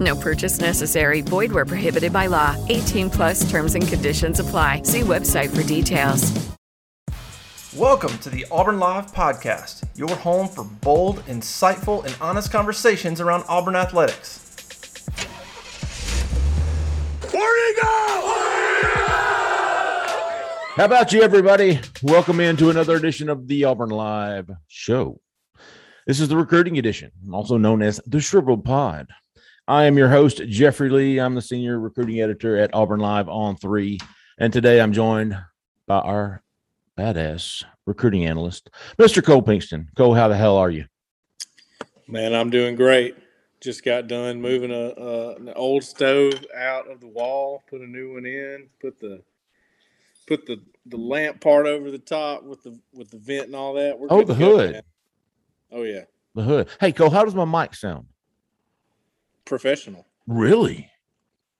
No purchase necessary. Void where prohibited by law. 18 plus terms and conditions apply. See website for details. Welcome to the Auburn Live Podcast, your home for bold, insightful, and honest conversations around Auburn athletics. How about you, everybody? Welcome into another edition of the Auburn Live Show. This is the recruiting edition, also known as the Shriveled Pod. I am your host, Jeffrey Lee. I'm the senior recruiting editor at Auburn Live on three. And today I'm joined by our badass recruiting analyst, Mr. Cole Pinkston. Cole, how the hell are you? Man, I'm doing great. Just got done moving a, a an old stove out of the wall, put a new one in, put the put the the lamp part over the top with the with the vent and all that. We're Oh, the to go, hood. Oh yeah, The hood. Hey, Cole, how does my mic sound? Professional. Really?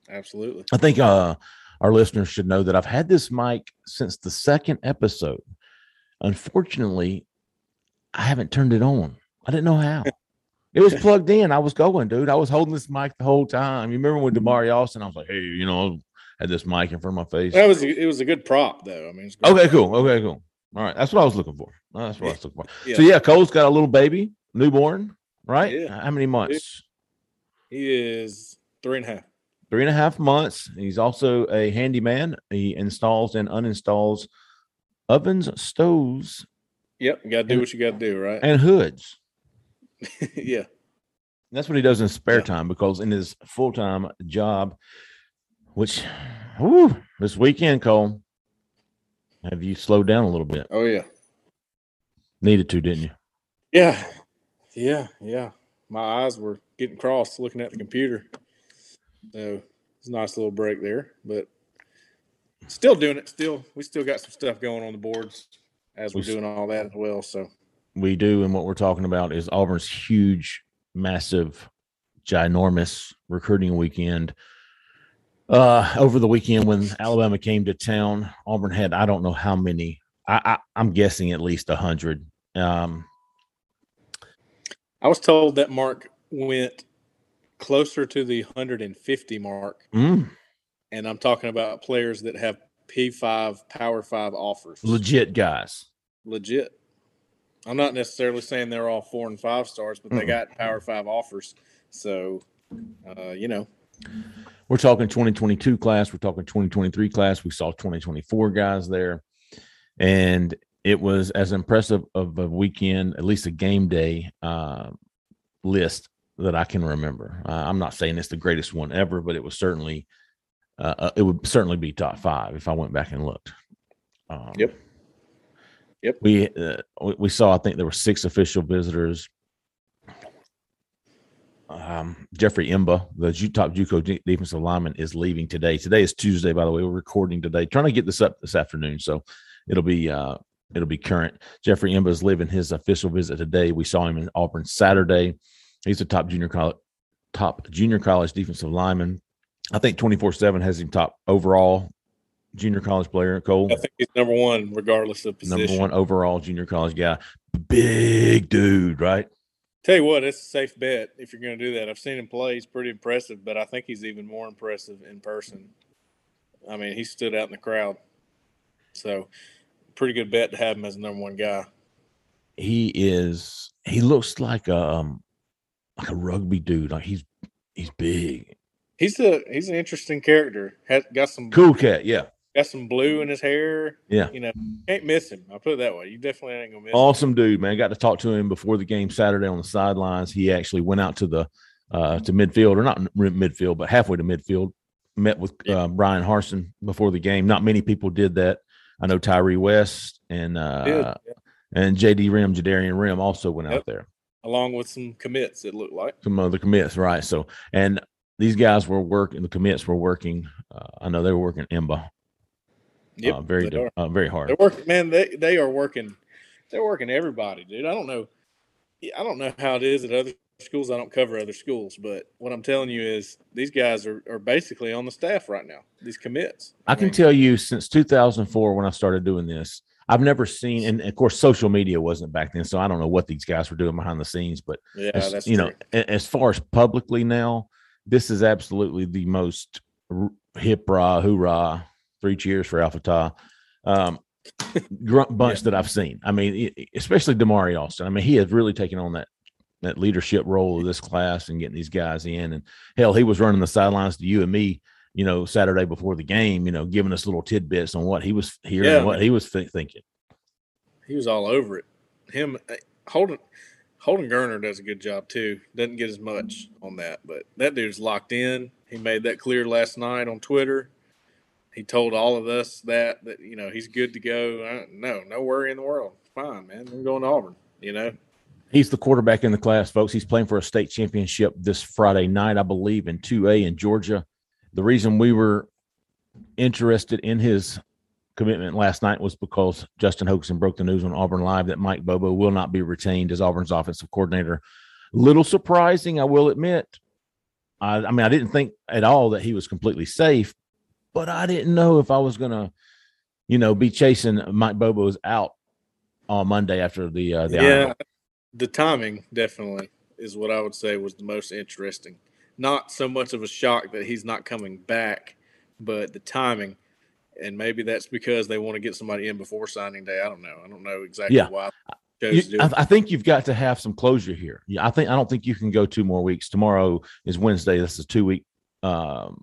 Absolutely. I think uh, our listeners should know that I've had this mic since the second episode. Unfortunately, I haven't turned it on. I didn't know how. It was plugged in. I was going, dude. I was holding this mic the whole time. You remember when Damari Alston? I was like, hey, you know, I had this mic in front of my face. That was it was a good prop though. I mean, Okay, prop. cool. Okay, cool. All right, that's what I was looking for. That's what I was looking for. Yeah. So yeah, Cole's got a little baby, newborn, right? Yeah. How many months? He is three and a half. Three and a half months. He's also a handyman. He installs and uninstalls ovens, stoves, Yep, you got to do what you got to do, right? and hoods. yeah. That's what he does in spare Yeah. time because in his full time job, which, whew, this weekend, Cole, have you slowed down a little bit? Oh yeah. Needed to, didn't you? Yeah. Yeah. Yeah. My eyes were getting crossed looking at the computer. So it's a nice little break there, but still doing it. Still, we still got some stuff going on the boards as we're We doing all that as well. So we do and what we're talking about is auburn's huge massive ginormous recruiting weekend uh over the weekend when alabama came to town auburn had i don't know how many i, I i'm guessing at least a hundred um I was told that mark went closer to the 150 mark, mm, and I'm talking about players that have P5 Power 5 offers. legit guys. Legit. I'm not necessarily saying they're all four and five stars, but they got Power Five offers. So, uh, you know, we're talking 2022 class. We're talking 2023 class. We saw 2024 guys there. And it was as impressive of a weekend at least a game day uh, list that i can remember uh, i'm not saying it's the greatest one ever but it was certainly uh, uh, it would certainly be top five if i went back and looked um, Yep. Yep. we uh, we- we saw i think there were six official visitors um, Jeffrey Imba, the Ju- top JUCO de- defensive lineman, is leaving today. Today is Tuesday, by the way. We're recording today, trying to get this up this afternoon, so it'll be uh, it'll be current. Jeffrey Imba is leaving his official visit today. We saw him in Auburn Saturday. He's a top junior college top junior college defensive lineman. I think twenty four seven has him top overall junior college player. Cole, I think he's number one, regardless of position. number one overall junior college guy. Big dude, right? Tell you what, it's a safe bet if you're going to do that. I've seen him play; he's pretty impressive, but I think he's even more impressive in person. I mean, he stood out in the crowd, so pretty good bet to have him as number one guy. he is he looks like a um like a rugby dude like he's he's big He's a he's an interesting character. Has got some cool cat yeah got some blue in his hair. Yeah. you know, can't miss him. I'll put it that way. You definitely ain't gonna miss him. awesome dude man got to talk to him before the game saturday on the sidelines he actually went out to the uh to midfield or not midfield but halfway to midfield met with uh, bryan harsin before the game not many people did that i know tyree west and uh Did, and jd rim jadarian rim also went out there along with some commits. It looked like. some of the commits, right? So, and these guys were working, the commits were working. Uh, I know they were working IMBA. Yep, uh, very uh, very hard. They're working, man. They they are working. They're working everybody, dude. I don't know. I don't know how it is at other schools. I don't cover other schools, but what I'm telling you is these guys are, are basically on the staff right now. These commits. I, I can tell you since 2004 when I started doing this, I've never seen, and of course, social media wasn't back then, so I don't know what these guys were doing behind the scenes. But yeah, as, you true. know, as far as publicly now, this is absolutely the most hip rah hoorah, three cheers for Alpha Ta um, bunch yeah. that I've seen. I mean, especially Damari Alston. I mean, he has really taken on that that leadership role of this class and getting these guys in. And hell, he was running the sidelines to you and me you know, Saturday before the game, you know, giving us little tidbits on what he was hearing, yeah, what he was th- thinking. He was all over it. Him, eh, Holden, Holden Geriner does a good job too. Doesn't get as much on that, but that dude's locked in. He made that clear last night on Twitter. He told all of us that that you know he's good to go. I, no, no worry in the world. Fine, man. I'm going to Auburn. You know. He's the quarterback in the class, folks. He's playing for a state championship this Friday night, I believe, in 2A in Georgia the reason we were interested in his commitment last night was because Justin Hokanson broke the news on Auburn Live that Mike Bobo will not be retained as Auburn's offensive coordinator. Little surprising, I will admit. I, I mean, I didn't think at all that he was completely safe, but I didn't know if I was going to, you know, be chasing Mike Bobo's out on Monday after the uh, the yeah. The timing definitely is what I would say was the most interesting not so much of a shock that he's not coming back, but the timing. And maybe that's because they want to get somebody in before signing day. I don't know. I don't know exactly yeah. why. You, I, I, think you've got to have some closure here. Yeah, I think I don't think you can go two more weeks. Tomorrow is Wednesday. This is two week, um,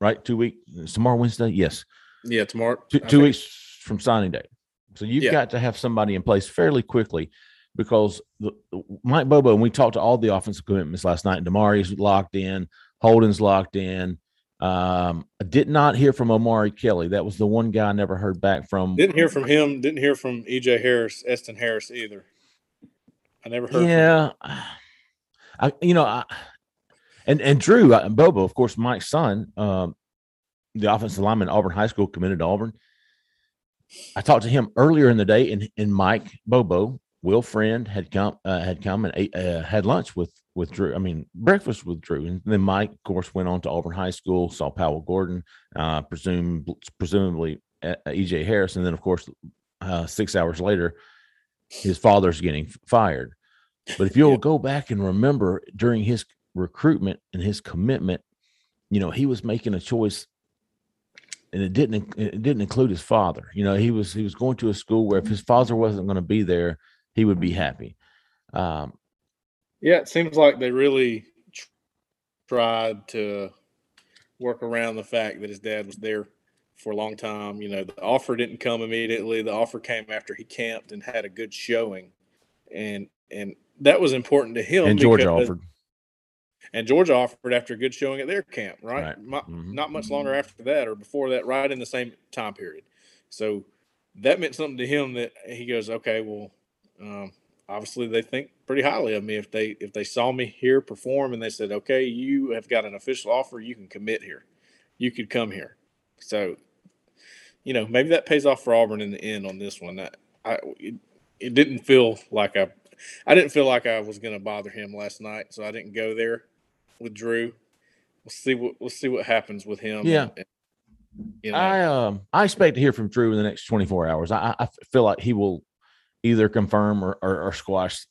right? Two week. Tomorrow Wednesday. Yes. Yeah, tomorrow. Two, two weeks from signing day. So you've yeah. got to have somebody in place fairly quickly because the, Mike Bobo, and we talked to all the offensive commitments last night, and Damari's locked in, Holden's locked in. Um, I did not hear from Omari Kelly. That was the one guy I never heard back from. Didn't hear from him. Didn't hear from EJ Harris, Eston Harris either. I never heard. Yeah, I, you know, I, and and Drew and uh, Bobo, of course, Mike's son, um, the offensive lineman Auburn High School, committed to Auburn. I talked to him earlier in the day, and and Mike Bobo Will Friend had come uh, had come and ate, uh, had lunch with with Drew. I mean, breakfast with Drew, and then Mike, of course, went on to Auburn High School, saw Powell Gordon, uh, presume presumably uh, EJ Harris, and then of course, uh, six hours later, his father's getting fired. But if you'll yeah. go back and remember during his recruitment and his commitment, you know, he was making a choice and it didn't it didn't include his father. You know, he was he was going to a school where if his father wasn't going to be there, he would be happy. Um, yeah, it seems like they really tried to work around the fact that his dad was there for a long time. You know, the offer didn't come immediately. The offer came after he camped and had a good showing, and and that was important to him. And Georgia offered. And Georgia offered after a good showing at their camp, right? right. Mm-hmm. Not much longer after that or before that, right in the same time period. So that meant something to him that he goes, okay, well, um, obviously they think pretty highly of me if they if they saw me here perform and they said, okay, you have got an official offer, you can commit here, you could come here. So, you know, maybe that pays off for Auburn in the end on this one. I, I it, it didn't feel like I, I didn't feel like I was going to bother him last night, so I didn't go there with Drew. We'll see what we'll see what happens with him. Yeah. And, you know. I um I expect to hear from Drew in the next 24 hours. I, I feel like he will either confirm or, or, or squash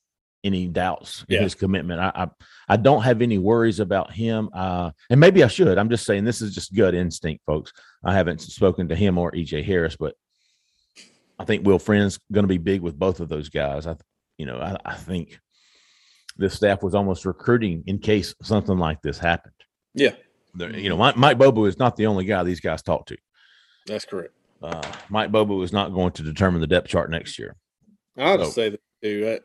any doubts in his commitment. I, I, I don't have any worries about him. Uh, and maybe I should. I'm just saying this is just gut instinct, folks. I haven't spoken to him or EJ Harris, but I think Will Friend's going to be big with both of those guys. I, you know, I, I think the staff was almost recruiting in case something like this happened. Yeah. You know, Mike, Mike Bobo is not the only guy these guys talk to. That's correct. Uh, Mike Bobo is not going to determine the depth chart next year. I'll so. say that too.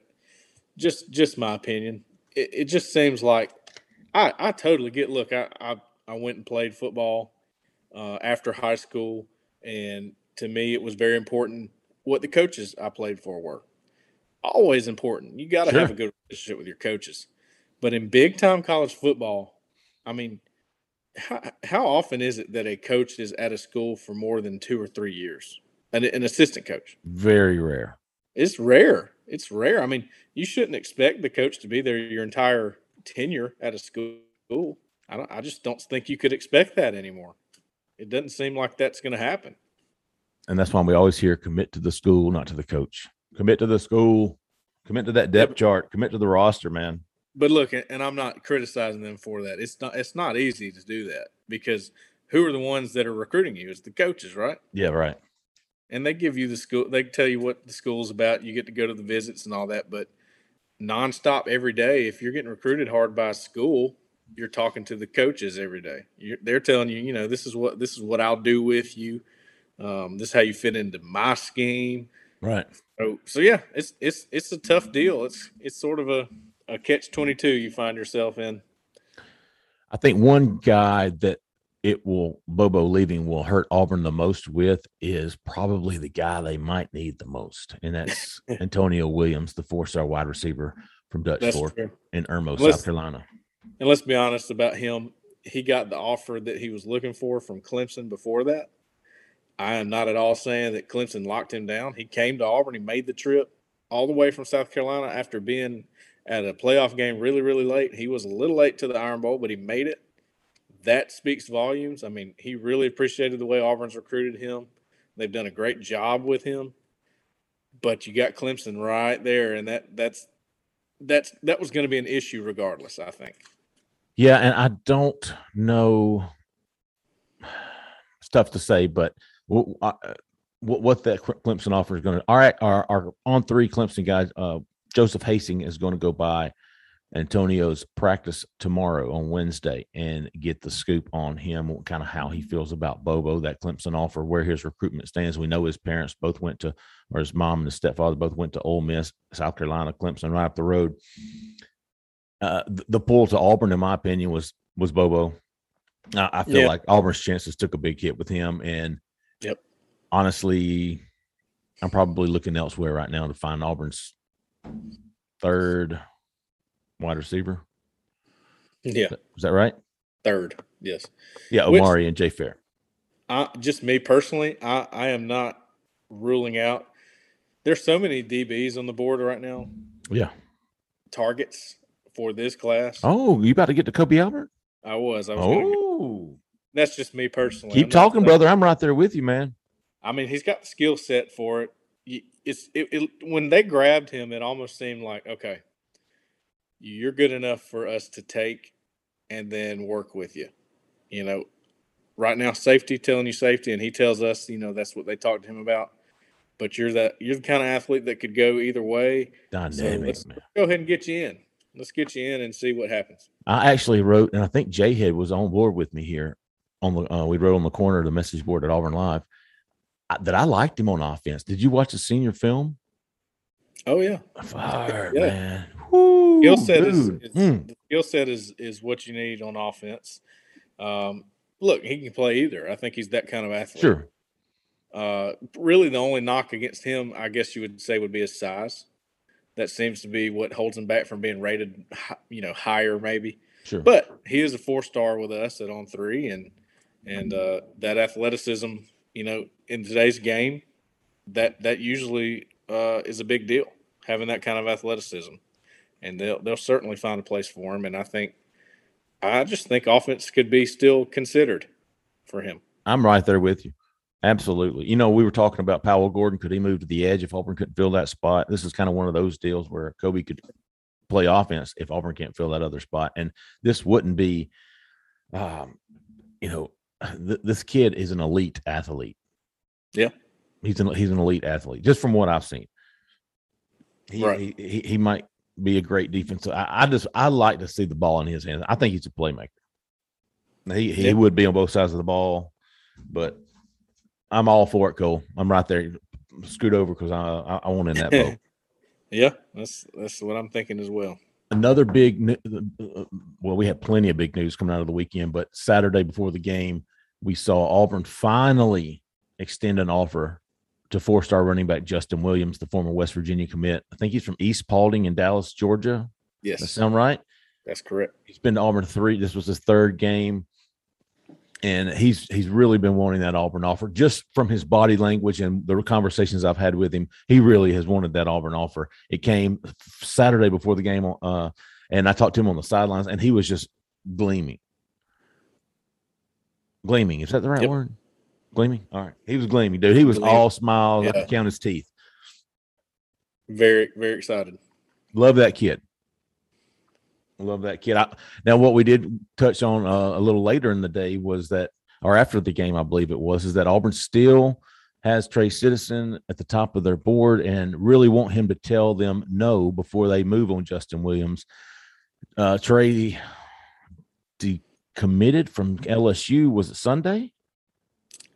just just my opinion. It, it, just seems like I I totally get. Look, I I, I went and played football uh, after high school, and to me, it was very important what the coaches I played for were. Always important. You got to sure. have a good relationship with your coaches. But in big time college football, I mean, how, how often is it that a coach is at a school for more than two or three years? An, an assistant coach. Very rare. It's rare. It's rare. I mean, you shouldn't expect the coach to be there your entire tenure at a school. I don't. I just don't think you could expect that anymore. It doesn't seem like that's going to happen. And that's why we always hear commit to the school, not to the coach. Commit to the school. Commit to that depth chart. Commit to the roster, man. But look, and I'm not criticizing them for that. It's not. It's not easy to do that because who are the ones that are recruiting you? It's the coaches, right? Yeah, right. And they give you the school. They tell you what the school's about. You get to go to the visits and all that. But nonstop every day, if you're getting recruited hard by a school, you're talking to the coaches every day. You're, they're telling you, you know, this is what this is what I'll do with you. Um, this is how you fit into my scheme. Right. So, so yeah, it's it's it's a tough deal. It's it's sort of a, a catch twenty two you find yourself in. I think one guy that it will Bobo leaving will hurt Auburn the most with is probably the guy they might need the most, and that's Antonio Williams, the four-star wide receiver from Dutch That's Fork true. in Irmo, South Carolina. And let's be honest about him. He got the offer that he was looking for from Clemson before that. I am not at all saying that Clemson locked him down. He came to Auburn. He made the trip all the way from South Carolina after being at a playoff game really, really late. He was a little late to the Iron Bowl, but he made it. That speaks volumes. I mean, he really appreciated the way Auburn's recruited him. They've done a great job with him. But you got Clemson right there, and that that's that's that was going to be an issue regardless. I think. Yeah, and I don't know. It's tough to say, but what what, what that Clemson offer is going to. All right, our our on three Clemson guys, uh, Joseph Hasting is going to go by Antonio's practice tomorrow on Wednesday and get the mm-hmm. scoop on him, kind of how he mm-hmm. feels about Bobo, that Clemson offer, where his recruitment stands. We know his parents both went to, or his mom and his stepfather both went to Ole Miss, South Carolina, Clemson, right up the road. Mm-hmm. Uh, the, pull to Auburn, in my opinion, was was Bobo. I, I feel like Auburn's chances took a big hit with him, and Yep. honestly, I'm probably looking elsewhere right now to find Auburn's third wide receiver. Yeah, Is that right? third. Yes. Yeah, Which- Omari and Jay Fair. I just me personally, I I am not ruling out. There's so many DBs on the board right now. Yeah. Targets for this class. Oh, you about to get to Kobe Albert? I was. I was. Oh, that's just me personally. keep I'm talking, saying- brother. I'm right there with you, man. I mean, he's got the skill set for it. It's it, it, when they grabbed him, it almost seemed like okay, you're good enough for us to take and then work with you. You know, right now safety telling you safety, and he tells us, you know, that's what they talked to him about. But you're that you're the kind of athlete that could go either way. Dynamic, let's- man. Go ahead and get you in. Let's get you in and see what happens. I actually wrote, and I think Jay Head was on board with me here. On the uh, we wrote on the corner of the message board at Auburn Live I, that I liked him on offense. Did you watch the senior film? Oh yeah, Fire, Yeah. man. Woo, skill set is, is Mm. skill set is is what you need on offense. Um, look, he can play either. I think he's that kind of athlete. Sure. Uh, really, the only knock against him, I guess you would say, would be his size. That seems to be what holds him back from being rated, you know, higher maybe. Sure. But he is a four star with us at on three, and and uh, that athleticism, you know, in today's game, that that usually uh, is a big deal. Having that kind of athleticism, and they'll they'll certainly find a place for him. And I think, I just think offense could be still considered for him. I'm right there with you. Absolutely. You know, we were talking about Powell Gordon. Could he move to the edge if Auburn couldn't fill that spot? This is kind of one of those deals where Kobe could play offense if Auburn can't fill that other spot. And this wouldn't be, um, you know, th- this kid is an elite athlete. Yeah. He's an he's an elite athlete, just from what I've seen. He Right. he, he, he might be a great defensive. I, I just I like to see the ball in his hands. I think he's a playmaker. He he Yeah. would be on both sides of the ball, but I'm all for it, Cole. I'm right there. Scoot over because I, I I want in that boat. Yeah, that's that's what I'm thinking as well. Another big, well, we had plenty of big news coming out of the weekend, but Saturday before the game, we saw Auburn finally extend an offer to four-star running back Justin Williams, the former West Virginia commit. I think he's from East Paulding in Dallas, Georgia. Does that Yes, sound right? that's correct. He's been to Auburn three. This was his third game. and he's he's really been wanting that Auburn offer just from his body language and the conversations I've had with him. He really has wanted that Auburn offer. It came Saturday before the game, uh, and I talked to him on the sidelines, and he was just gleaming, gleaming. Is that the right yep. word? Gleaming. All right, he was gleaming, dude. He was gleaming. all smiles. Yeah. I could count his teeth. Very very excited. Love that kid. Love that kid. I, now, what we did touch on uh, a little later in the day was that, or after the game, I believe it was, is that Auburn still has Trey Citizen at the top of their board and really want him to tell them no before they move on Justin Williams. Uh, Trey decommitted from LSU. Was it Sunday?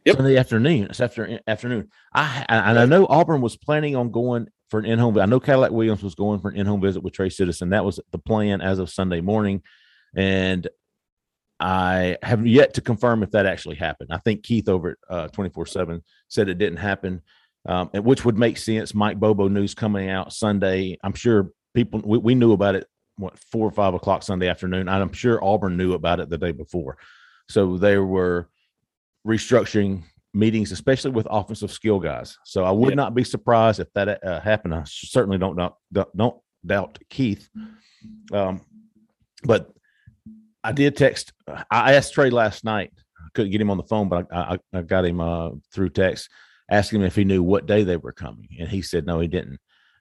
Yep. Sunday afternoon. It's after afternoon. I and I know Auburn was planning on going for an in-home. I know Cadillac Williams was going for an in-home visit with Trey Citizen. That was the plan as of Sunday morning, and I have yet to confirm if that actually happened. I think Keith over at Twenty Four Seven said it didn't happen, um, which would make sense. Mike Bobo news coming out Sunday. I'm sure people we, we knew about it what four or five o'clock Sunday afternoon. I'm sure Auburn knew about it the day before, so there were restructuring meetings, especially with offensive skill guys. So I would yeah. not be surprised if that uh, happened. I certainly don't doubt, don't doubt Keith. Um, but I did text. I asked Trey last night. I couldn't get him on the phone, but I, I, I got him uh, through text, asking him if he knew what day they were coming, and he said no, he didn't.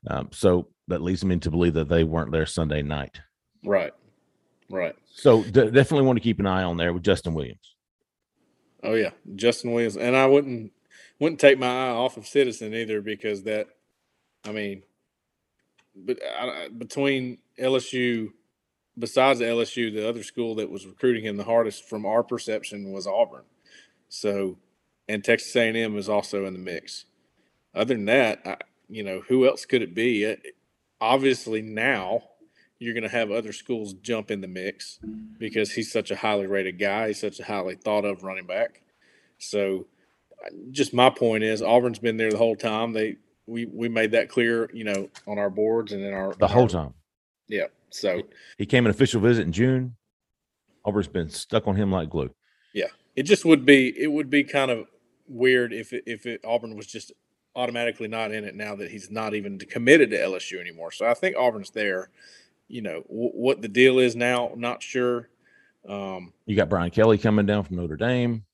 Um, so that leads me to believe that they weren't there Sunday night. Right. Right. So d- definitely want to keep an eye on there with Justin Williams. Oh yeah, Justin Williams, and I wouldn't wouldn't take my eye off of Citizen either because that, I mean, but I, between LSU, besides LSU, the other school that was recruiting him the hardest from our perception was Auburn. So, and Texas A&M is also in the mix. Other than that, I, you know, who else could it be? Obviously, now you're going to have other schools jump in the mix because he's such a highly rated guy. He's such a highly thought of running back. So, just my point is, Auburn's been there the whole time. They we we made that clear, you know, on our boards and in our the whole time. Yeah. So he came an official visit in June. Auburn's been stuck on him like glue. Yeah, it just would be it would be kind of weird if it, if it, Auburn was just automatically not in it now that he's not even committed to LSU anymore. So I think Auburn's there you know w- what the deal is now. Not sure. Um, you got Brian Kelly coming down from Notre Dame.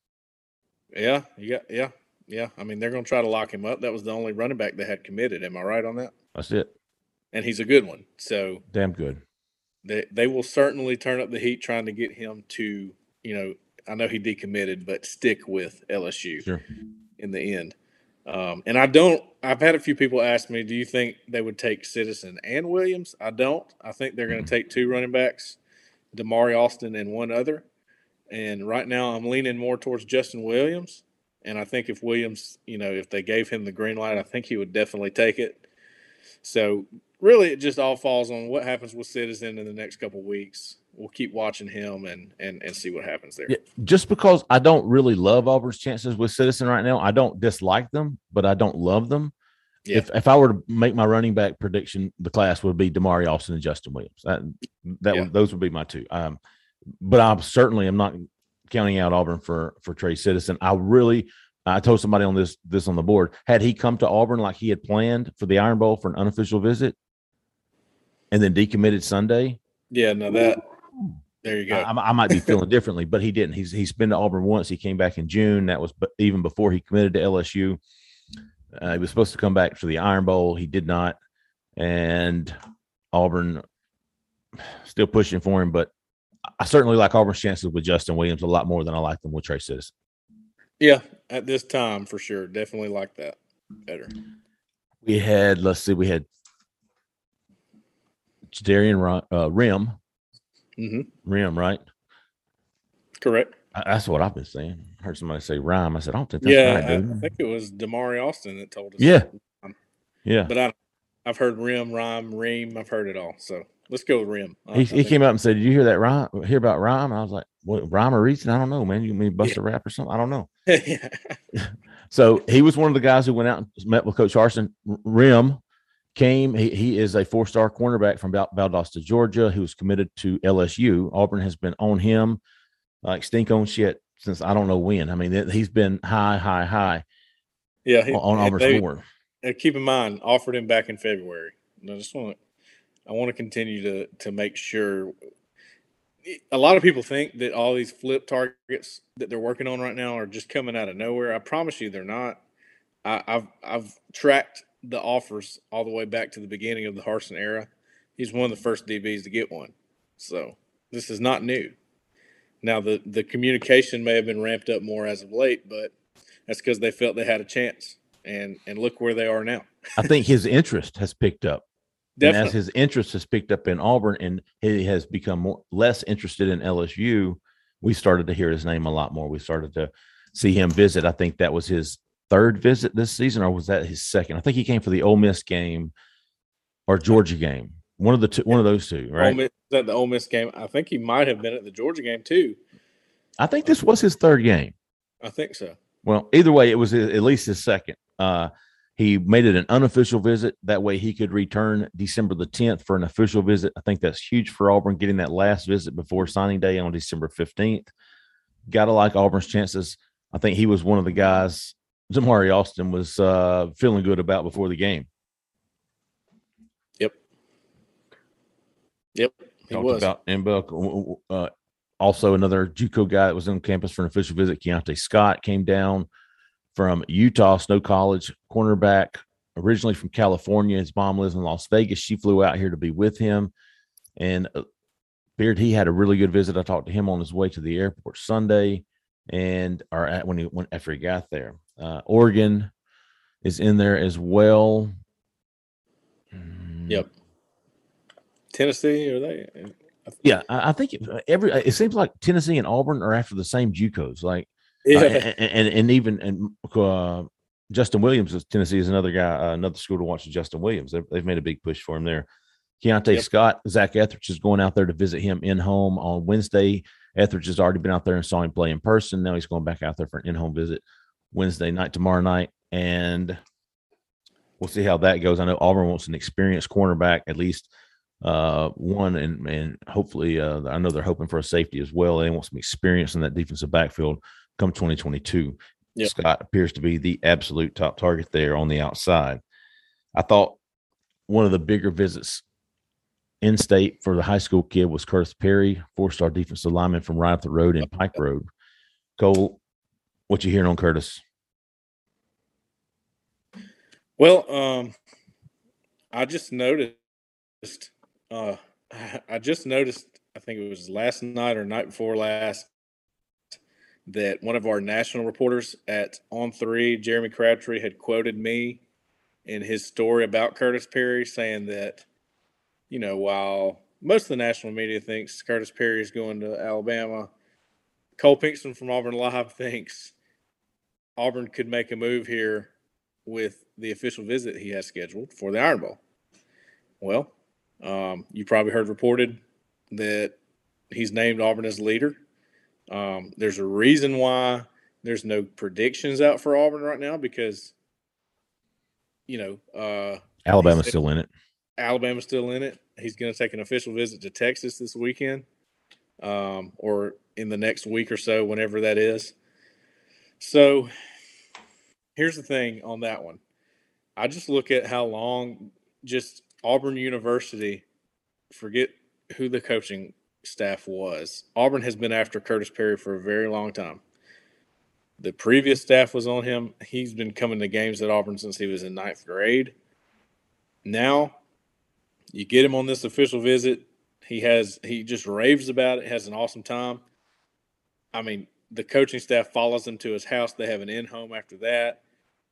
Yeah, you got yeah, yeah. I mean, they're going to try to lock him up. That was the only running back they had committed. Am I right on that? That's it. And he's a good one. So damn good. They they will certainly turn up the heat trying to get him to you know. I know he decommitted, but stick with LSU sure. in the end. Um, and I don't. I've had a few people ask me, "Do you think they would take Citizen and Williams?" I don't. I think they're going to take two running backs, Damari Alston and one other. And right now, I'm leaning more towards Justin Williams. And I think if Williams, you know, if they gave him the green light, I think he would definitely take it. So really, it just all falls on what happens with Citizen in the next couple weeks we'll keep watching him and and and see what happens there. Yeah, just because I don't really love Auburn's chances with Citizen right now, I don't dislike them, but I don't love them. Yeah. If if I were to make my running back prediction, the class would be Damari Alston and Justin Williams. That that yeah. would, those would be my two. Um, but I certainly am not counting out Auburn for for Trey Citizen. I really. I told somebody on this this on the board. Had he come to Auburn like he had planned for the Iron Bowl for an unofficial visit, and then decommitted Sunday, yeah, no, that there you go. I, I, might be feeling differently, but he didn't. He's he's been to Auburn once. He came back in June. That was even before he committed to LSU. Uh, he was supposed to come back for the Iron Bowl. He did not, and Auburn still pushing for him. But I certainly like Auburn's chances with Justin Williams a lot more than I like them with Trey Citizen. Yeah, at this time for sure, definitely like that better. We had let's see, we had Darian uh, Rim Mm-hmm. Rim, right? Correct. That's what I've been saying. I heard somebody say rhyme. I said, I don't think that's yeah, right, dude. I think it was Damari Alston that told us. Yeah. Yeah. But I, I've heard rim, rhyme, ream. I've heard it all. So let's go with rim. He, he came up and said, Did you hear that rhyme? Hear about rhyme? I was like, What rhyme or reason? I don't know, man. You mean bust yeah. a rap or something? I don't know. yeah. so he was one of the guys who went out and met with Coach Harsin. Rim came. He, he is a four star cornerback from Valdosta, Georgia, who was committed to LSU. Auburn has been on him like stink on shit since I don't know when. I mean, he's been high, high, high. Yeah, he, on Auburn's they, board. keep in mind, offered him back in February. And I just want I want to continue to to make sure. A lot of people think that all these flip targets that they're working on right now are just coming out of nowhere. I promise you, they're not. I, I've I've tracked the offers all the way back to the beginning of the Harsin era. He's one of the first DBs to get one, so this is not new. Now the the communication may have been ramped up more as of late, but that's because they felt they had a chance, and and look where they are now. I think his interest has picked up. Definitely. And as his interest has picked up in Auburn and he has become more, less interested in LSU, we started to hear his name a lot more. We started to see him visit. I think that was his third visit this season, or was that his second? I think he came for the Ole Miss game or Georgia game. One of the two, one of those two, right? Ole Miss, at the Ole Miss game, I think he might have been at the Georgia game too. I think this was his third game. I think so. Well, either way, it was at least his second. Uh, he made it an unofficial visit. That way he could return December the 10th for an official visit. I think that's huge for Auburn getting that last visit before signing day on December 15th. Got to like Auburn's chances. I think he was one of the guys Damari Alston was uh, feeling good about before the game. Yep. Yep. He Talked was. about Imba. Uh, also, another JUCO guy that was on campus for an official visit, Keionte Scott, came down from Utah, Snow College, cornerback, originally from California. His mom lives in Las Vegas. She flew out here to be with him. And uh, Beard, he had a really good visit. I talked to him on his way to the airport Sunday, and or at, when he went after he got there. Uh, Oregon is in there as well. Yep. Tennessee are they? Yeah, I, I think every it seems like Tennessee and Auburn are after the same JUCOs. Like yeah, uh, and, and, and even and uh, Justin Williams of Tennessee is another guy, uh, another school to watch. Justin Williams, they've, they've, made a big push for him there. Keionte yep. Scott, Zach Etheridge is going out there to visit him in home on Wednesday. Etheridge has already been out there and saw him play in person. Now he's going back out there for an in home visit Wednesday night, tomorrow night, and we'll see how that goes. I know Auburn wants an experienced cornerback, at least uh, one, and and hopefully, uh, I know they're hoping for a safety as well. They want some experience in that defensive backfield come 2022. Yep. Scott appears to be the absolute top target there on the outside. I thought one of the bigger visits in state for the high school kid was Curtis Perry, four star defensive lineman from right up the road in Pike Road. Cole, what you hearing on Curtis? Well, um, I just noticed. Uh, I just noticed. I think it was last night or night before last that one of our national reporters at On Three, Jeremy Crabtree, had quoted me in his story about Curtis Perry, saying that, you know, while most of the national media thinks Curtis Perry is going to Alabama, Cole Pinkston from Auburn Live thinks Auburn could make a move here with the official visit he has scheduled for the Iron Bowl. Well, um, you probably heard reported that he's named Auburn as leader um, there's a reason why there's no predictions out for Auburn right now because, you know, uh, Alabama's still in it. Alabama's still in it. He's going to take an official visit to Texas this weekend, um, or in the next week or so, whenever that is. So, here's the thing on that one. I just look at how long just Auburn University, forget who the coaching staff was. Auburn has been after Curtis Perry for a very long time. The previous staff was on him. He's been coming to games at Auburn since he was in ninth grade. Now, you get him on this official visit. He has he just raves about it. Has an awesome time. I mean, the coaching staff follows him to his house. They have an in home after that.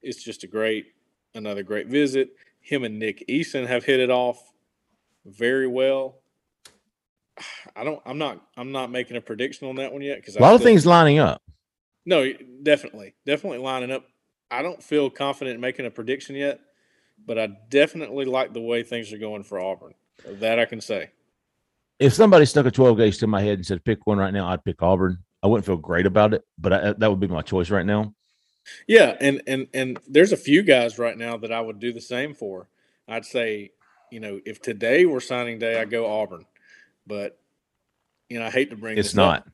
It's just a great, another great visit. Him and Nick Eason have hit it off very well. I don't. I'm not. I'm not making a prediction on that one yet because a lot of things lining up. No, definitely, definitely lining up. I don't feel confident in making a prediction yet, but I definitely like the way things are going for Auburn. That I can say. If somebody stuck a 12 gauge to my head and said pick one right now, I'd pick Auburn. I wouldn't feel great about it, but I, that would be my choice right now. Yeah, and and and there's a few guys right now that I would do the same for. I'd say, you know, if today were signing day, I go Auburn. But you know, I hate to bring it's not. Up.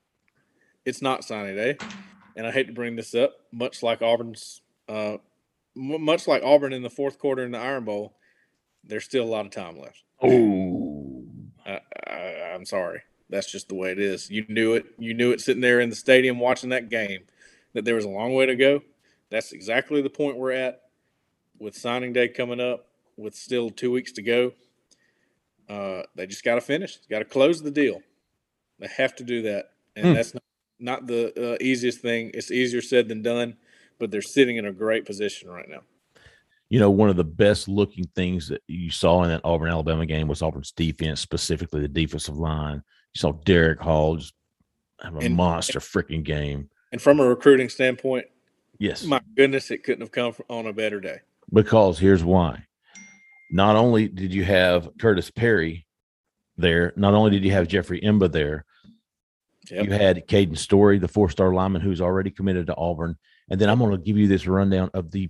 it's not signing day, and I hate to bring this up. Much like Auburn's, uh, much like Auburn in the fourth quarter in the Iron Bowl, there's still a lot of time left. Oh, I, I, I'm sorry. That's just the way it is. You knew it. You knew it sitting there in the stadium watching that game that there was a long way to go. That's exactly the point we're at with signing day coming up, with still two weeks to go. Uh, they just got to finish. Got to close the deal. They have to do that, and Hmm. that's not, not the uh, easiest thing. It's easier said than done, but they're sitting in a great position right now. you know, one of the best looking things that you saw in that Auburn Alabama game was Auburn's defense, specifically the defensive line. You saw Derick Hall just have a And- monster freaking game. And from a recruiting standpoint, Yes, my goodness, it couldn't have come on a better day. because here's why. Not only did you have Curtis Perry there, not only did you have Jeffrey Imba there, Yep. you had Caden Story, the four star lineman who's already committed to Auburn. And then I'm going to give you this rundown of the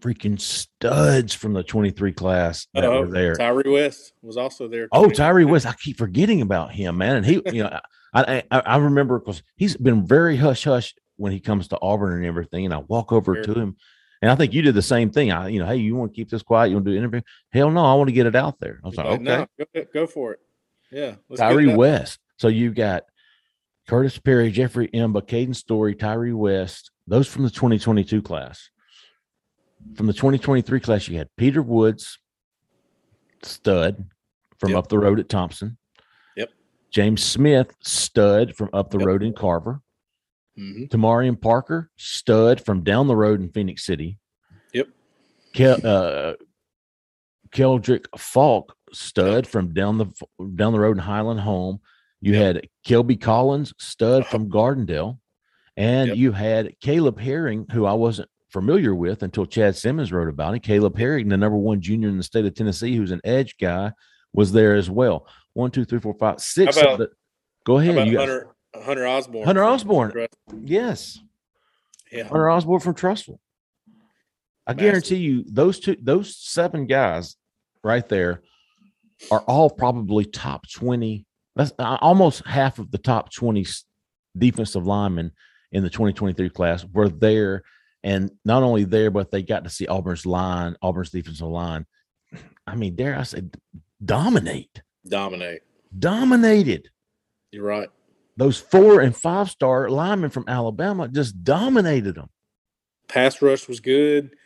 freaking studs from the 23 class that Uh-oh, were there. Tyree West was also there. Oh. Tyree West. I keep forgetting about him, man. And he, you know, I I, I remember because he's been very hush hush when he comes to Auburn and everything. And I walk over Sure. to him, and I think you did the same thing. I, you know, hey, you want to keep this quiet? You want to do an interview? Hell no, I want to get it out there. I was like, okay, no, go, go for it. Yeah, Tyree it. West. So you got Curtis Perry, Jeffrey Imba, Caden Story, Tyree West. Those from the 2022 class. From the 2023 class, you had Peter Woods, stud from Yep. up the road at Thompson. Yep. James Smith, stud from up the Yep. road in Carver. Mhm. Tamarian Parker, stud from down the road in Phenix City. Yep. Kel, uh, Keldric Faulk, stud from down the down the road in Highland Home. You had Kelby Collins, stud from Gardendale, and Yep. you had Caleb Herring, who I wasn't familiar with until Chad Simmons wrote about it. Caleb Herring, the number one junior in the state of Tennessee, who's an edge guy, was there as well. One, two, three, four, five, six. How of about- the- go How ahead. about You Hunter Hunter Osborne? Hunter Osborne. yes. Yeah, Hunter Osborne from Trussville. I Massive. guarantee you, those two, those seven guys right there are all probably top 20. That's uh, almost half of the top 20 s- defensive linemen in the 2023 class were there. And not only there, but they got to see Auburn's line, Auburn's defensive line. I mean, dare I say, dominate, dominate. dominated. You're right. Those four and five star linemen from Alabama just dominated them. Pass rush was good.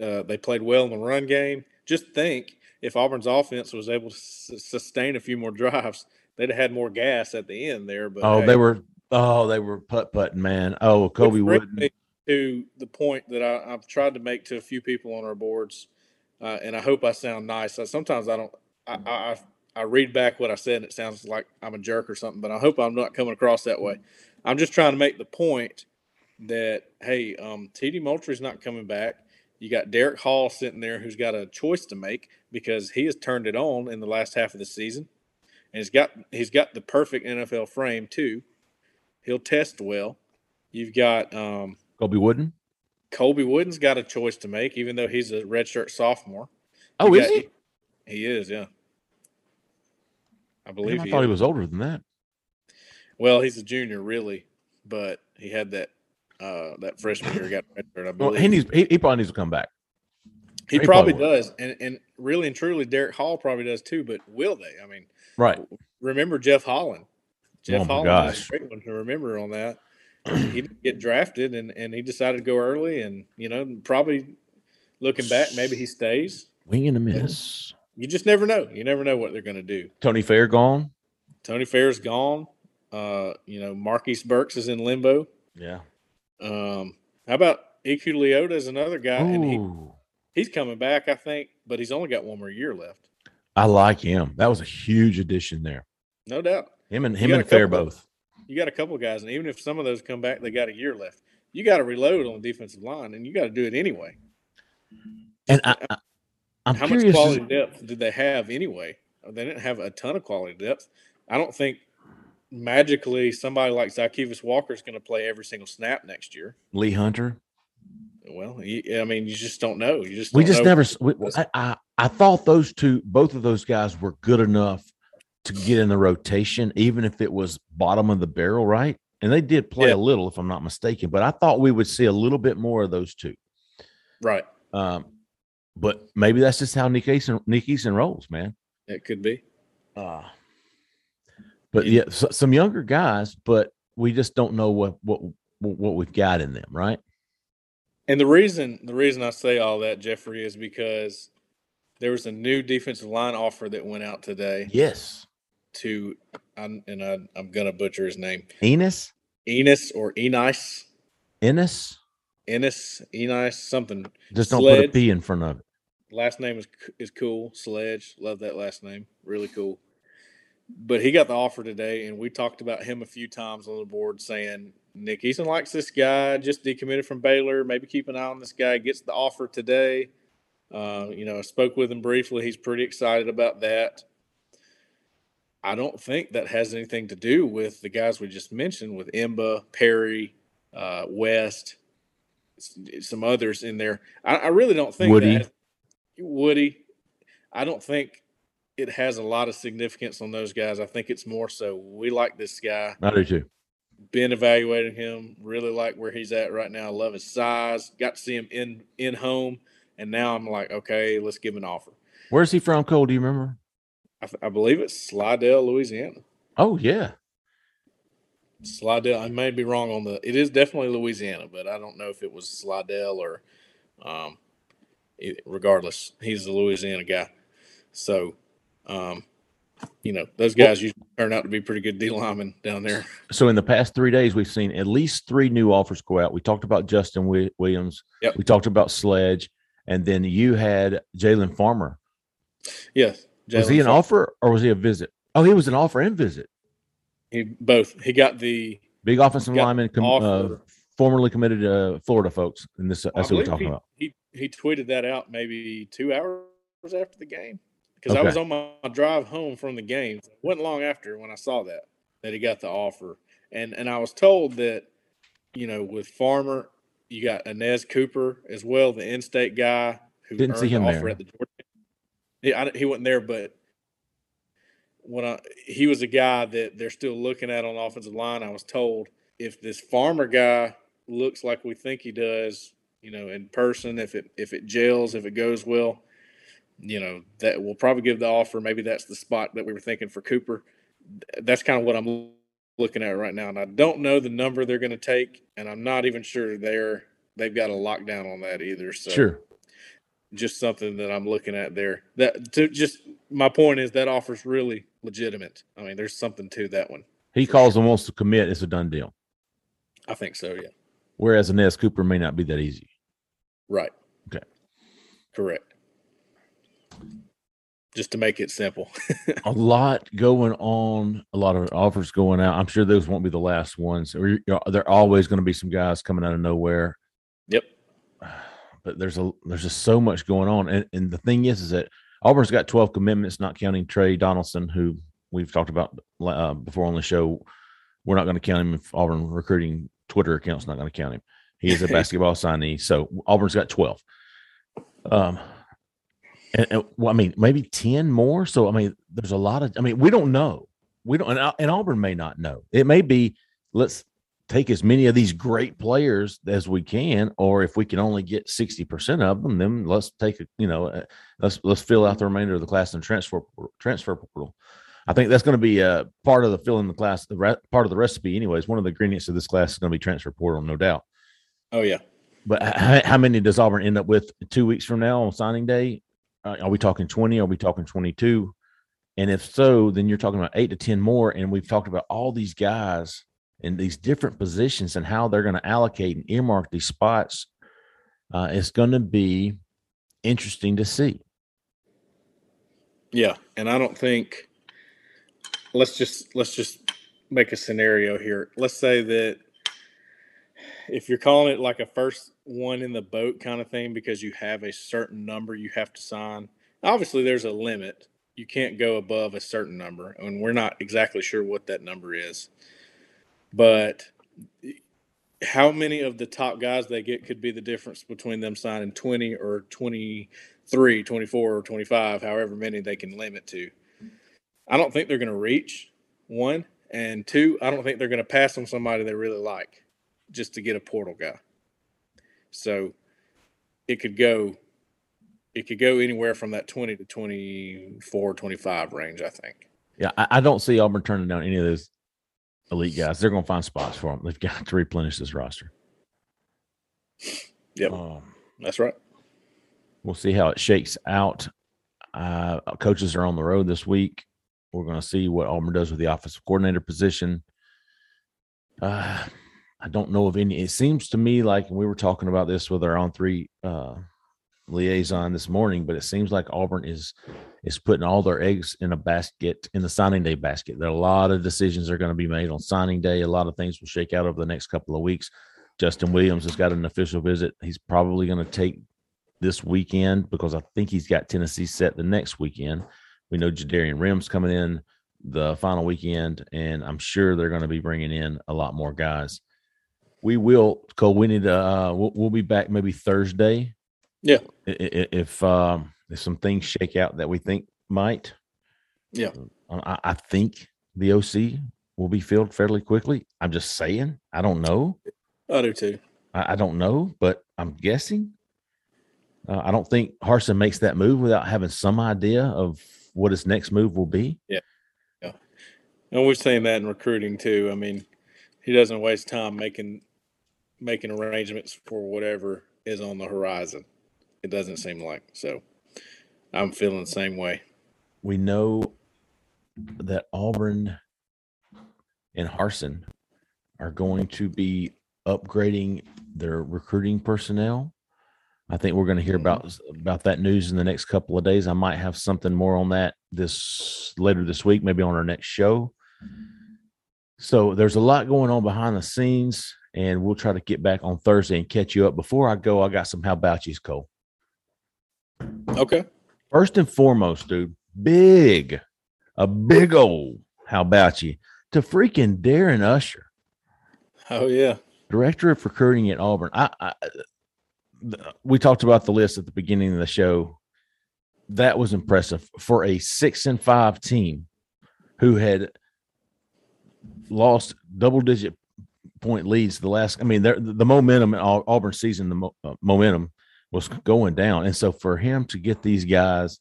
Uh, they played well in the run game. Just think if Auburn's offense was able to s- sustain a few more drives, they'd have had more gas at the end there. But Oh, hey, they were oh, they were putt putting, man. Oh, Kobe me To the point that I, I've tried to make to a few people on our boards, uh, and I hope I sound nice. Uh, Sometimes I don't. I, I I- read back what I said, and it sounds like I'm a jerk or something. But I hope I'm not coming across that way. I'm just trying to make the point that hey, um, TD Moultrie's not coming back. You got Derick Hall sitting there who's got a choice to make because he has turned it on in the last half of the season, and he's got he's got the perfect NFL frame too. He'll test well. You've got um, Kobe Wooden. Colby Wooden's got a choice to make, even though he's a redshirt sophomore. Oh, You is got- he? He is, yeah. I Damn, believe I he thought he was older than that. Well, he's a junior, really, but he had that uh, that freshman year. He got redshirt, I Well, believe. he needs he, he probably needs to come back. He He probably probably does, and and really and truly, Derick Hall probably does too. But will they? I mean, Right. remember Jeff Holland? Jeff Oh Holland is a great one to remember on that. he didn't get drafted, and and he decided to go early, and you know, probably looking back, maybe he stays. Wing and a miss. You just never know. You never know what they're going to do. Tony Fair gone. Tony Fair's gone. Uh, you know, Marquise Burks is in limbo. Yeah. Um, how about Eku Leota is another guy, and he, he's coming back, I think, but he's only got one more year left. I like him. That was a huge addition there. No doubt. Him and him and Fair couple- both. You got a couple guys, and even if some of those come back, they got a year left. You got to reload on the defensive line, and you got to do it anyway. And I, I I'm How much as- quality depth did they have anyway? They didn't have a ton of quality depth. I don't think magically somebody like Zykeivous Walker is going to play every single snap next year. Lee Hunter. Well, you, I mean, you just don't know. You just We just never. We, I, I I thought those two, both of those guys, were good enough to get in the rotation, even if it was bottom of the barrel, right? and they did play Yeah. a little, if I'm not mistaken. But I thought we would see a little bit more of those two. Right. Um, but maybe that's just how Nick Eason, Nick Eason rolls, man. It could be. Uh, but yeah, so, some younger guys, but we just don't know what what what we've got in them, right? And the reason the reason I say all that, Jeffrey, is because there was a new defensive line offer that went out today Yes, to, I'm, and I, I'm gonna butcher his name, Enos, Enos or Enis, Ennis. Ennis, Enis, something. Just don't put a P in front of it. Last name is is cool. Sledge, love that last name, really cool. But he got the offer today, and we talked about him a few times on the board, saying Nick Eason likes this guy, just decommitted from Baylor. Maybe keep an eye on this guy. Gets the offer today. Uh, you know, I spoke with him briefly. He's pretty excited about that. I don't think that has anything to do with the guys we just mentioned, with Imba, Perry, uh, West, some others in there. I, I really don't think Woody. that Woody. I don't think it has a lot of significance on those guys. I think it's more so we like this guy I do too. been evaluating him. Really like where he's at right now. Love his size. Got to see him in in home, and now I'm like, okay, let's give him an offer. Where's he from, Cole? Do you remember? I, th- I believe it's Slidell, Louisiana. Oh yeah, Slidell. I may be wrong on the. It is definitely Louisiana, but I don't know if it was Slidell or. Um, regardless, he's a Louisiana guy. So, um, you know, those guys usually turn out to be pretty good D linemen down there. so in the past three days, we've seen at least three new offers go out. We talked about Justin Williams. Yep. We talked about Sledge, and then you had Jalen Farmer. Yes. was he an Farmer. offer or was he a visit? Oh, he was an offer and visit. He both. He got the Big offensive lineman, com- uh, offer. Formerly committed to Florida folks. And this uh, I that's what we're talking he, about. He he tweeted that out maybe two hours after the game because I was on my, my drive home from the game. It wasn't long after when I saw that that he got the offer, and and I was told that you know with Farmer you got Inez Cooper as well, the in-state guy who Didn't see him the offer there. at the Georgia. He, I, he wasn't there, but when I he was a guy that they're still looking at on the offensive line. I was told if this Farmer guy looks like we think he does, you know, in person, if it if it gels, if it goes well, you know, that we'll probably give the offer. Maybe that's the spot that we were thinking for Cooper. That's kind of what I'm looking at right now, and I don't know the number they're going to take, and I'm not even sure they're they've got a lockdown on that either. So Sure. just something that I'm looking at there. That to just my point is that offer's really legitimate. I mean, there's something to that one. He calls and wants to commit. It's a done deal. I think so. Yeah. Whereas Inez Cooper may not be that easy. Right. Okay. Correct. Just to make it simple. a lot going on, a lot of offers going out. I'm sure those won't be the last ones. Or you know, there are always going to be some guys coming out of nowhere. Yep. But there's a there's just so much going on, and and the thing is, is that Auburn's got 12 commitments, not counting Trey Donaldson, who we've talked about uh, before on the show. We're not going to count him if Auburn recruiting Twitter account's not going to count him. He is a basketball signee, so Auburn's got 12. Um, and, and well, I mean, maybe 10 more. So, I mean, there's a lot of, I mean, we don't know. We don't, and, and Auburn may not know. It may be, let's take as many of these great players as we can, or if we can only get 60% of them, then let's take, a, you know, uh, let's, let's fill out the remainder of the class and transfer, transfer portal. I think that's going to be a part of the filling the class, the re- part of the recipe, anyways. One of the ingredients of this class is going to be transfer portal, no doubt. oh yeah. But how, how many does Auburn end up with two weeks from now on signing day? Uh, are we talking 20? Are we talking 22? And if so, then you're talking about eight to 10 more. And we've talked about all these guys in these different positions and how they're going to allocate and earmark these spots. Uh, it's going to be interesting to see. Yeah. And I don't think let's just let's just make a scenario here. Let's say that if you're calling it like a first one in the boat kind of thing because you have a certain number you have to sign. Obviously there's a limit. You can't go above a certain number and we're not exactly sure what that number is. But how many of the top guys they get could be the difference between them signing 20 or 23, 24 or 25, however many they can limit to. I don't think they're going to reach one. And two, I don't think they're going to pass on somebody they really like just to get a portal guy. So it could go it could go anywhere from that 20 to 24 25 range i think Yeah, I, I don't see Auburn turning down any of those elite guys. They're going to find spots for them. They've got to replenish this roster. Yep. Um, that's right we'll see how it shakes out. Uh, coaches are on the road this week. We're going to see what Auburn does with the offensive coordinator position. Uh, I don't know of any. It seems to me like we were talking about this with our on three uh, liaison this morning, but it seems like Auburn is is putting all their eggs in a basket in the signing day basket. There are a lot of decisions are going to be made on signing day. A lot of things will shake out over the next couple of weeks. Justin Williams has got an official visit. He's probably going to take this weekend because I think he's got Tennessee set the next weekend. We know Jadarian Rims coming in the final weekend, and I'm sure they're going to be bringing in a lot more guys. We will, Cole. We need to. Uh, we'll, we'll be back maybe Thursday. Yeah. If um, if some things shake out that we think might. Yeah. I, I think the OC will be filled fairly quickly. I'm just saying. I don't know. i do too I, I don't know, but I'm guessing. Uh, I don't think Harsin makes that move without having some idea of what his next move will be. Yeah. Yeah. And we've seen that in recruiting too i mean he doesn't waste time making making arrangements for whatever is on the horizon it doesn't seem like so i'm feeling the same way We know that Auburn and Harsin are going to be upgrading their recruiting personnel. I think we're going to hear mm-hmm. about about that news in the next couple of days. I might have something more on that this later this week, maybe on our next show. So there's a lot going on behind the scenes, and we'll try to get back on Thursday and catch you up. Before I go, I got some how about yous, Cole. okay First and foremost, dude, big, a big old how about you to freaking Darren Usher, oh yeah director of recruiting at Auburn. I, I we talked about the list at the beginning of the show. That was impressive for a six and five team who had lost double digit point leads the last. I mean, the momentum in Auburn season, the uh, momentum was going down, and so for him to get these guys,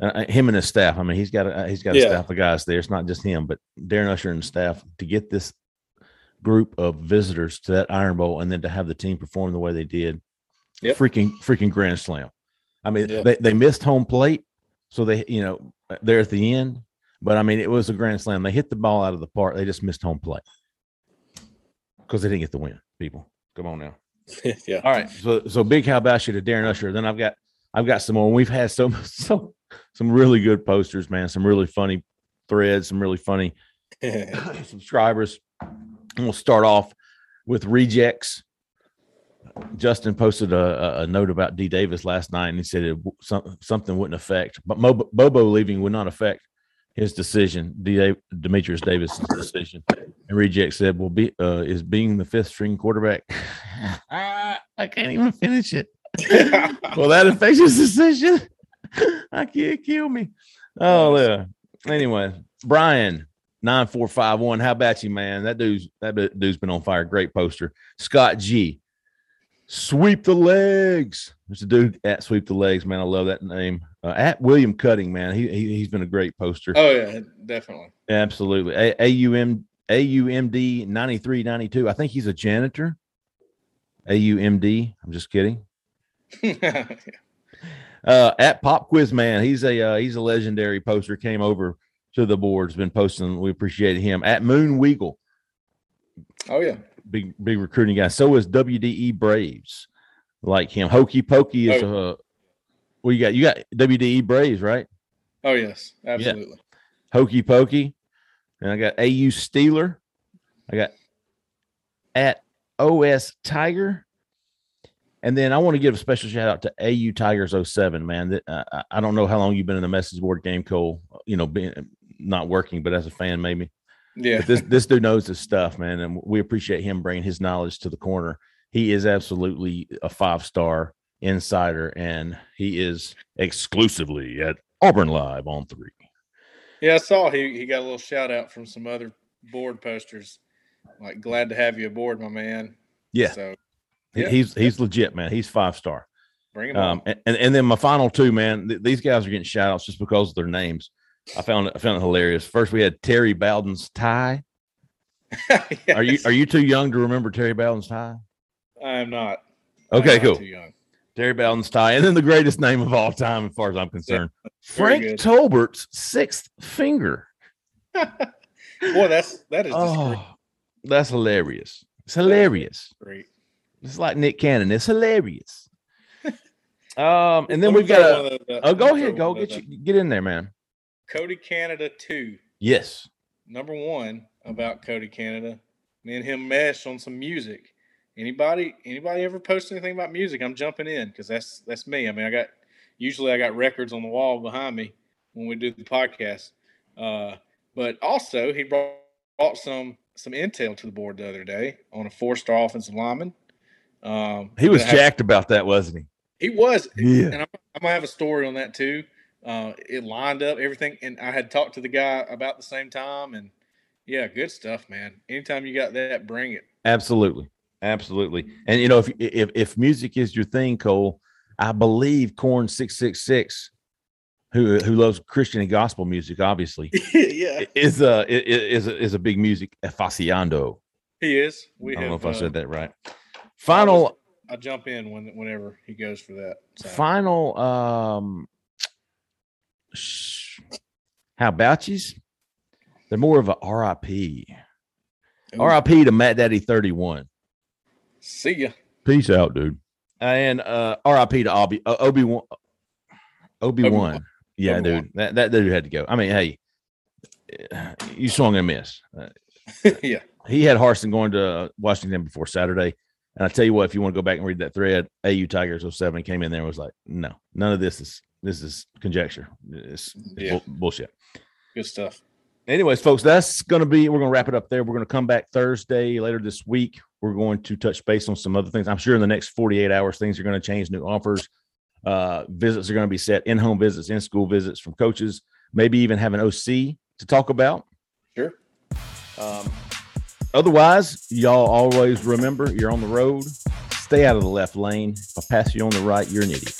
uh, him and his staff. I mean, he's got a he's got a Yeah. staff of guys there. It's not just him, but Darren Usher and staff to get this group of visitors to that Iron Bowl and then to have the team perform the way they did. Yep. Freaking freaking grand slam. I mean, they, they missed home plate, so they you know they're at the end. But I mean, it was a grand slam. They hit the ball out of the park. They just missed home plate because they didn't get the win. People, come on now. yeah All right, so so big how about you to Darren Usher. Then I've got I've got some more. We've had so so some really good posters, man. Some really funny threads. Some really funny subscribers. And we'll start off with rejects. Justin posted a, a- note about D Davis last night, and he said it, some, something wouldn't affect, but Mo, Bobo leaving would not affect his decision, D, Demetrius Davis' decision. And reject said, "Well, be uh, is being the fifth string quarterback. I can't even finish it. well, that affects his decision. I can't kill me. Oh yeah. Anyway, Brian nine four five one. How about you, man? That dude's that dude's been on fire. Great poster. Scott G. Sweep the legs. There's a dude at Sweep the Legs, man. I love that name. Uh, at William Cutting, man. He, he he's been a great poster. oh yeah definitely Absolutely. A- AUM AUMD 9392. I think he's a janitor. AUMD. I'm just kidding. Uh, at Pop Quiz Man, he's a uh, he's a legendary poster. Came over to the boards, been posting. We appreciate him. At Moon Weagle, oh yeah big big recruiting guy. So is WDE Braves, like him. Hokey Pokey is uh, well, you got you got WDE Braves, right? oh yes absolutely Hokey Pokey, and I got AU Steeler. I got at OS Tiger. And then I want to give a special shout out to AU Tigers 07, man. That uh, I- I don't know how long you've been in the message board game, Cole. You know, being not working, but as a fan, maybe. yeah But this this dude knows his stuff, man, and we appreciate him bringing his knowledge to the corner. He is absolutely a five star insider, and he is exclusively at Auburn Live on three. Yeah, I saw he he got a little shout out from some other board posters. Like, glad to have you aboard, my man. Yeah. So Yeah. He's he's legit, man. He's five star. bring him Um, on. and, and then my final two, man. Th- these guys are getting shout outs just because of their names. I found it I found it hilarious. First, we had Terry Bowden's tie. Are you are you too young to remember Terry Bowden's tie? I am not. Okay, not cool. Too young. Terry Bowden's tie, and then the greatest name of all time, as far as I'm concerned, very Frank good. Tolbert's sixth finger. Boy, that's that is Oh, that's hilarious. It's hilarious. great. It's like Nick Cannon. It's hilarious. um, and then we've got a. uh, Oh, go ahead, go get you get in there, man. Cody Canada two. Yes. Number one about Cody Canada. Me and him mesh on some music. Anybody anybody ever post anything about music? I'm jumping in because that's that's me. I mean, I got usually I got records on the wall behind me when we do the podcast. Uh, but also he brought, brought some some intel to the board the other day on a four star offensive lineman. Um, He was jacked about that, wasn't he? He was, Yeah. and I'm, I'm gonna have a story on that too. Uh, it lined up everything, and I had talked to the guy about the same time, and yeah, good stuff, man. Anytime you got that, bring it. Absolutely. Absolutely. And you know, if if if music is your thing, Cole, I believe Corn six six six, who who loves Christian and gospel music, obviously, yeah, is a is a, is a big music aficionado. he is. We I don't know have, if I uh, said that right. Final I jump in when whenever he goes for that. So. final um how about yous? They're more of a RIP. Ooh, RIP to Matt Daddy 31. See ya. Peace out, dude. And uh RIP to Obi uh, Obi Wan Obi Wan. Yeah, Obi-Wan. dude. That that dude had to go. I mean, hey, uh, you swung and miss. Uh, yeah, he had Harsin going to Washington before Saturday. And I tell you what, if you want to go back and read that thread, AU Tigers 07 came in there and was like, no, none of this is this is conjecture. It's, it's Yeah. bull- bullshit. good stuff. Anyways, folks, that's going to be, we're going to wrap it up there. We're going to come back Thursday later this week. We're going to touch base on some other things. I'm sure in the next 48 hours, things are going to change, new offers. Uh, visits are going to be set, in home visits, in school visits from coaches, maybe even have an OC to talk about. Sure. Um, otherwise, y'all always remember you're on the road. Stay out of the left lane. If I pass you on the right, you're an idiot.